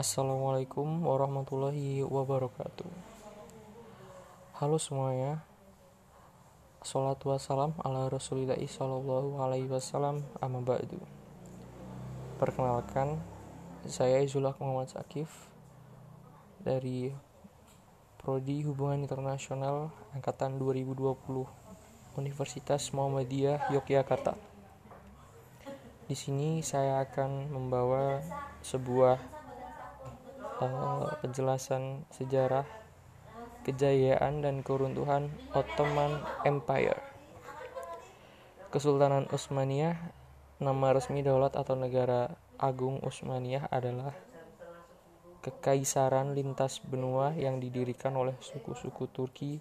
Assalamualaikum warahmatullahi wabarakatuh. Halo semuanya. Salatu wassalam ala rasulillahi sallallahu alaihi wasallam amma ba'du. Perkenalkan Saya Izullah Muhammad Sakif Dari Prodi Hubungan Internasional Angkatan 2020 Universitas Muhammadiyah Yogyakarta. Di sini saya akan membawa sebuah uh, penjelasan sejarah kejayaan dan keruntuhan Ottoman Empire. Kesultanan Utsmaniyah, nama resmi daulat atau negara agung Utsmaniyah adalah kekaisaran lintas benua yang didirikan oleh suku-suku Turki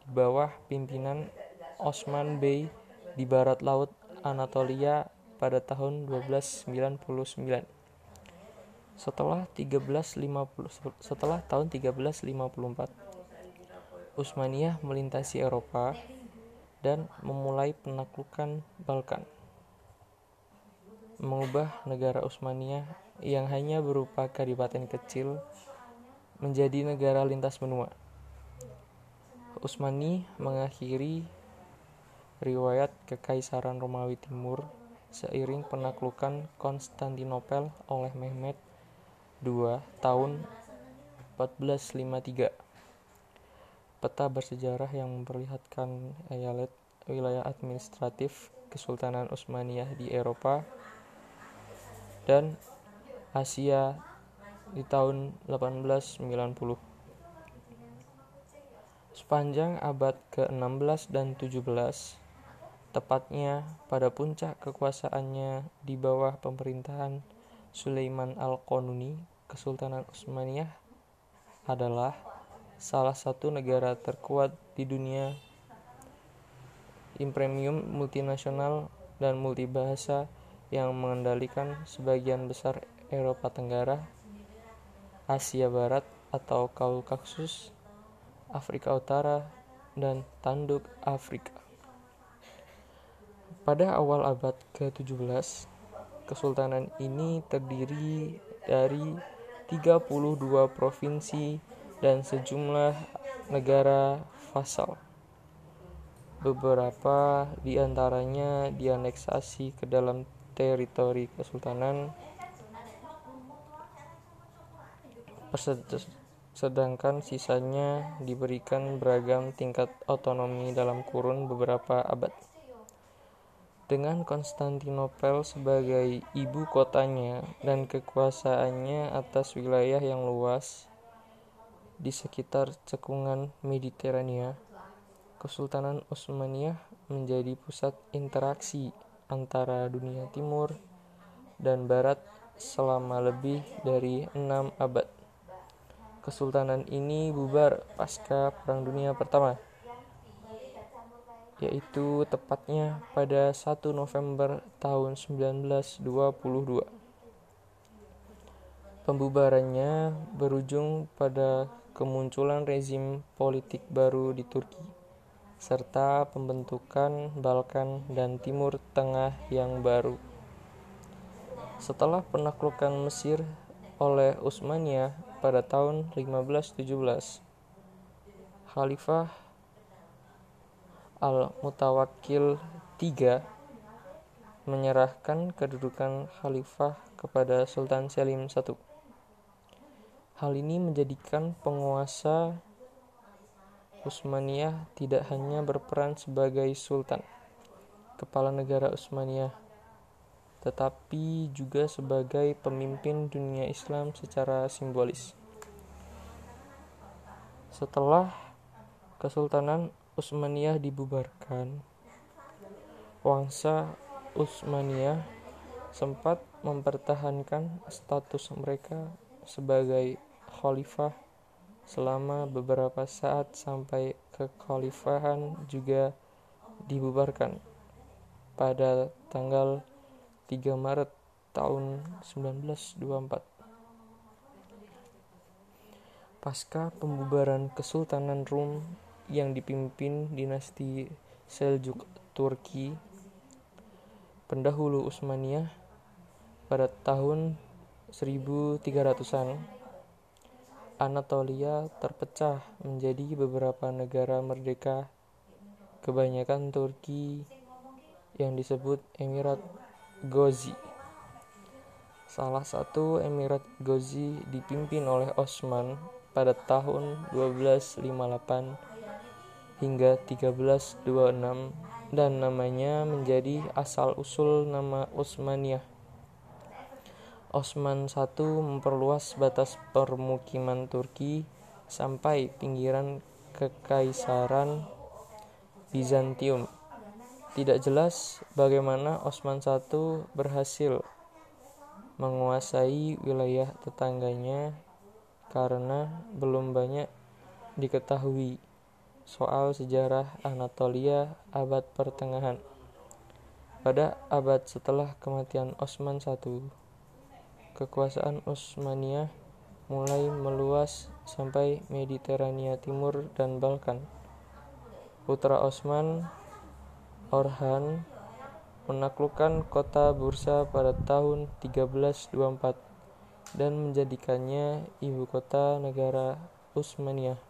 di bawah pimpinan Osman Bey di barat laut Anatolia pada tahun 1299 setelah 1350 setelah tahun 1354 Utsmaniyah melintasi Eropa dan memulai penaklukan Balkan. Mengubah negara Utsmaniyah yang hanya berupa kadipaten kecil menjadi negara lintas benua. Utsmani mengakhiri riwayat Kekaisaran Romawi Timur seiring penaklukan Konstantinopel oleh Mehmet 2 tahun 1453 peta bersejarah yang memperlihatkan eyalet wilayah administratif Kesultanan Utsmaniyah di Eropa dan Asia di tahun 1890 sepanjang abad ke-16 dan 17 tepatnya pada puncak kekuasaannya di bawah pemerintahan Sulaiman Al-Qanuni, Kesultanan Utsmaniyah adalah salah satu negara terkuat di dunia impremium multinasional dan multibahasa yang mengendalikan sebagian besar Eropa Tenggara, Asia Barat atau Kaukasus, Afrika Utara, dan tanduk Afrika. Pada awal abad ke-17, Kesultanan ini terdiri dari 32 provinsi dan sejumlah negara vasal. Beberapa di antaranya dianeksasi ke dalam teritori kesultanan, sedangkan sisanya diberikan beragam tingkat otonomi dalam kurun beberapa abad. Dengan Konstantinopel sebagai ibu kotanya dan kekuasaannya atas wilayah yang luas di sekitar cekungan Mediterania, Kesultanan Utsmaniyah menjadi pusat interaksi antara dunia timur dan barat selama lebih dari enam abad. Kesultanan ini bubar pasca Perang Dunia Pertama yaitu tepatnya pada 1 November tahun 1922. Pembubarannya berujung pada kemunculan rezim politik baru di Turki, serta pembentukan Balkan dan Timur Tengah yang baru. Setelah penaklukan Mesir oleh Utsmania pada tahun 1517, Khalifah Al-Mutawakkil III menyerahkan kedudukan khalifah kepada Sultan Selim I. Hal ini menjadikan penguasa Utsmaniyah tidak hanya berperan sebagai sultan, kepala negara Utsmaniyah, tetapi juga sebagai pemimpin dunia Islam secara simbolis. Setelah Kesultanan Utsmaniyah dibubarkan, Wangsa Utsmaniyah sempat mempertahankan status mereka sebagai khalifah selama beberapa saat sampai kekhalifahan juga dibubarkan pada tanggal 3 Maret tahun 1924. Pasca pembubaran Kesultanan Rum yang dipimpin dinasti Seljuk Turki pendahulu Utsmaniyah pada tahun 1300-an, Anatolia terpecah menjadi beberapa negara merdeka, kebanyakan Turki yang disebut Emirat Gozi. Salah satu Emirat Gozi dipimpin oleh Osman pada tahun 1258 hingga 1326 dan namanya menjadi asal-usul nama Utsmaniyah. Osman I memperluas batas permukiman Turki sampai pinggiran Kekaisaran Bizantium. Tidak jelas bagaimana Osman I berhasil menguasai wilayah tetangganya karena belum banyak diketahui soal sejarah Anatolia abad pertengahan. Pada abad setelah kematian Osman I, kekuasaan Utsmaniyah mulai meluas sampai Mediterania Timur dan Balkan. Putra Osman, Orhan, menaklukkan kota Bursa pada tahun 1324 dan menjadikannya ibu kota negara Utsmaniyah.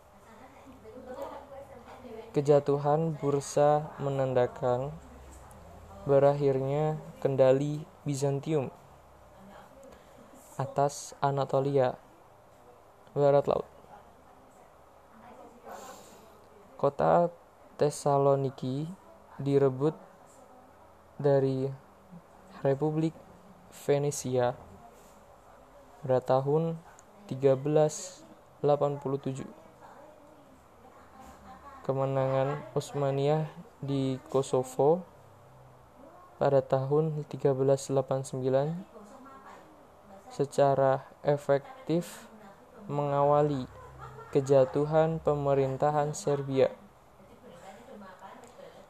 Kejatuhan Bursa menandakan berakhirnya kendali Bizantium atas Anatolia, barat laut. Kota Tesaloniki direbut dari Republik Venesia pada tahun 1387. Kemenangan Utsmaniyah di Kosovo pada tahun 1389 secara efektif mengawali kejatuhan pemerintahan Serbia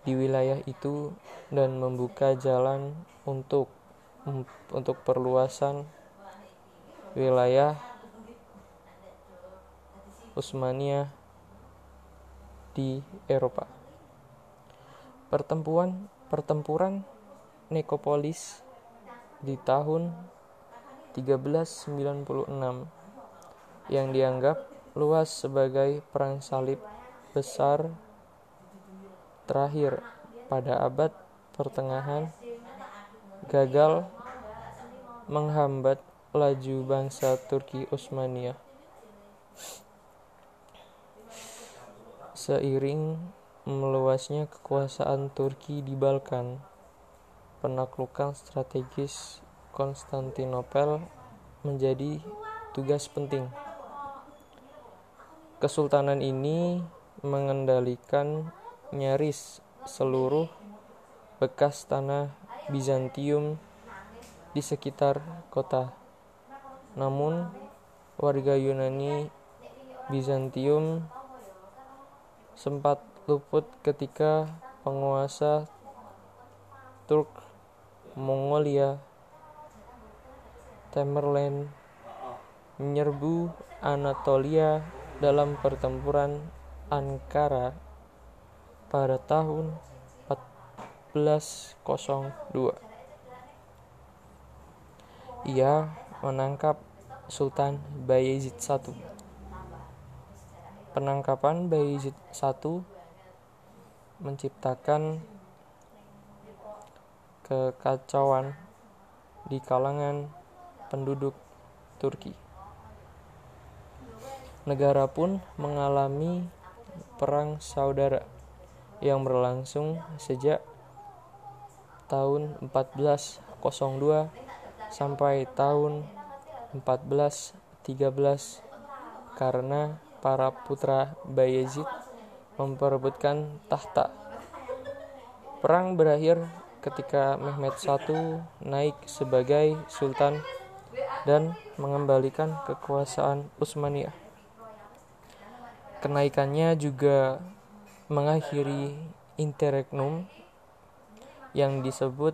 di wilayah itu dan membuka jalan untuk untuk perluasan wilayah Utsmania di Eropa. Pertempuran pertempuran Nikopolis di tahun 1396 yang dianggap luas sebagai perang salib besar terakhir pada abad pertengahan gagal menghambat laju bangsa Turki Utsmaniyah. Seiring meluasnya kekuasaan Turki di Balkan, penaklukan strategis Konstantinopel menjadi tugas penting. Kesultanan ini mengendalikan nyaris seluruh bekas tanah Bizantium di sekitar kota. Namun, warga Yunani Bizantium sempat luput ketika penguasa Turk Mongolia Tamerlane menyerbu Anatolia dalam pertempuran Ankara pada tahun 1402. Ia menangkap Sultan Bayezid I. Penangkapan Bayezid I menciptakan kekacauan di kalangan penduduk Turki. Negara pun mengalami perang saudara yang berlangsung sejak tahun 1402 sampai tahun 1413 karena para putra Bayezid memperebutkan tahta. Perang berakhir ketika Mehmet I naik sebagai sultan dan mengembalikan kekuasaan Utsmaniyah. Kenaikannya juga mengakhiri interregnum yang disebut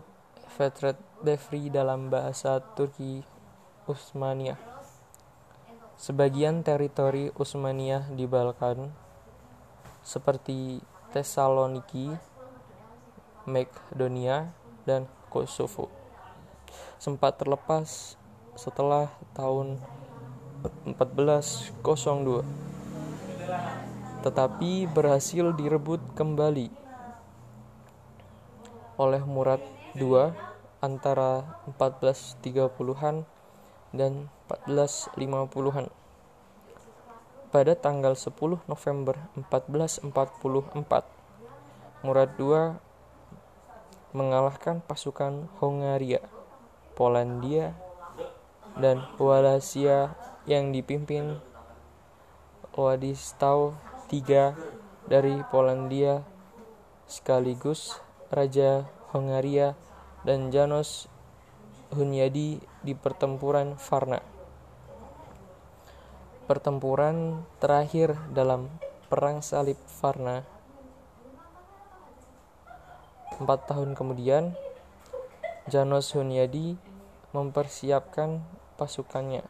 Fetret Devri dalam bahasa Turki Utsmaniyah. Sebagian teritori Utsmaniyah di Balkan seperti Thessaloniki, Makedonia, dan Kosovo. Sempat terlepas setelah tahun 1402 tetapi berhasil direbut kembali oleh Murad II antara 1430-an dan 1450-an. Pada tanggal 10 November 1444, Murad II mengalahkan pasukan Hongaria, Polandia, dan Wallachia yang dipimpin Władysław tiga dari Polandia sekaligus Raja Hongaria dan Janos Hunyadi di pertempuran Varna. Pertempuran terakhir dalam Perang Salib Varna. Empat tahun kemudian, Janos Hunyadi mempersiapkan pasukannya,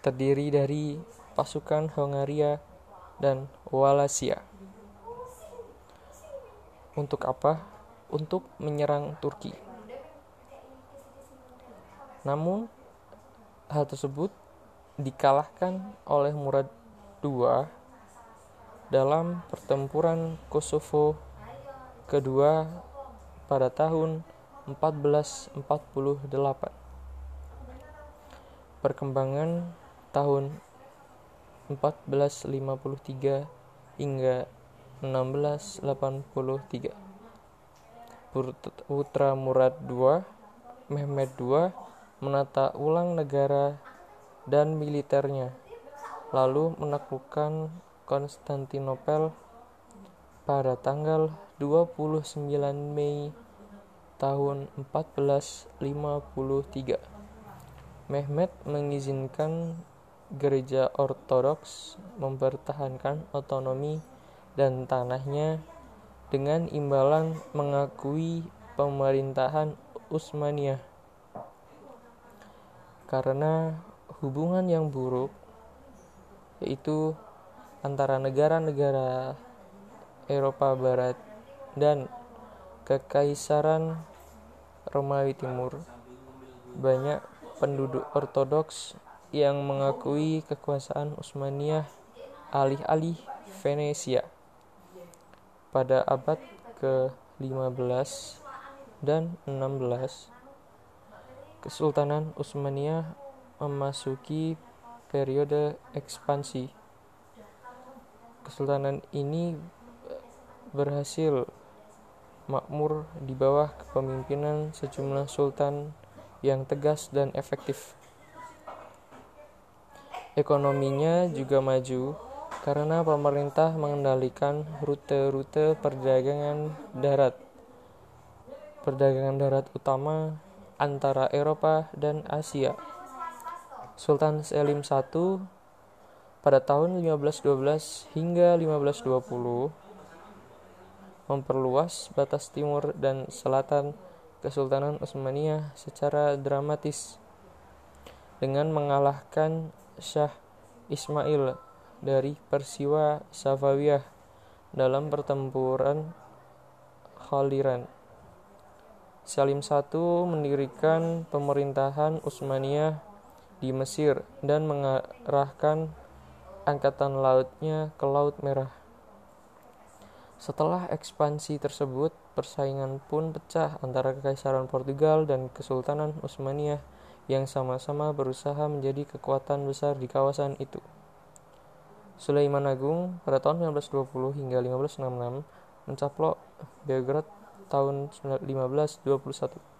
terdiri dari pasukan Hongaria dan Wallachia. Untuk apa? Untuk menyerang Turki. Namun, hal tersebut dikalahkan oleh Murad II dalam pertempuran Kosovo kedua pada tahun 1448. Perkembangan tahun 1453 hingga 1683. Putra Murad II, Mehmed II, menata ulang negara dan militernya, lalu menaklukkan Konstantinopel pada tanggal 29 Mei tahun 1453. Mehmed mengizinkan gereja ortodoks mempertahankan otonomi dan tanahnya dengan imbalan mengakui pemerintahan Utsmaniyah karena hubungan yang buruk yaitu antara negara-negara Eropa Barat dan Kekaisaran Romawi Timur. Banyak penduduk ortodoks yang mengakui kekuasaan Utsmaniyah alih-alih Venesia pada abad ke-15 dan 16 Kesultanan Utsmaniyah memasuki periode ekspansi Kesultanan ini berhasil makmur di bawah kepemimpinan sejumlah sultan yang tegas dan efektif Ekonominya juga maju karena pemerintah mengendalikan rute-rute perdagangan darat. Perdagangan darat utama antara Eropa dan Asia. Sultan Selim I pada tahun 1512 hingga 1520 memperluas batas timur dan selatan Kesultanan Utsmaniyah secara dramatis dengan mengalahkan Syah Ismail dari Persiwa Safawiyah dalam pertempuran Khaliran. Salim I mendirikan pemerintahan Utsmaniyah di Mesir dan mengarahkan angkatan lautnya ke Laut Merah. Setelah ekspansi tersebut, persaingan pun pecah antara Kekaisaran Portugal dan Kesultanan Utsmaniyah yang sama-sama berusaha menjadi kekuatan besar di kawasan itu. Sulaiman Agung pada tahun 1920 hingga 1566 mencaplok Belgrade tahun 1521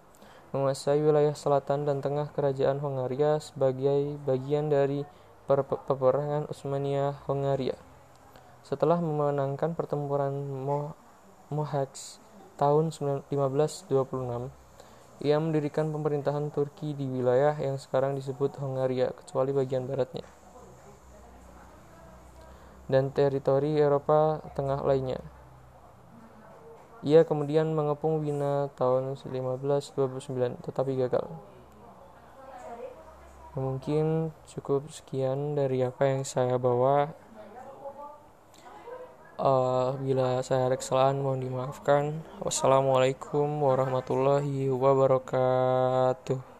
menguasai wilayah selatan dan tengah kerajaan Hongaria sebagai bagian dari peperangan Utsmania Hongaria. Setelah memenangkan pertempuran Mohacs tahun 1526, ia mendirikan pemerintahan Turki di wilayah yang sekarang disebut Hongaria, kecuali bagian baratnya, dan teritori Eropa Tengah lainnya. Ia kemudian mengepung Wina tahun 1529, tetapi gagal. Mungkin cukup sekian dari apa yang saya bawa. Uh, bila saya ada kesalahan mohon dimaafkan. Wassalamualaikum warahmatullahi wabarakatuh.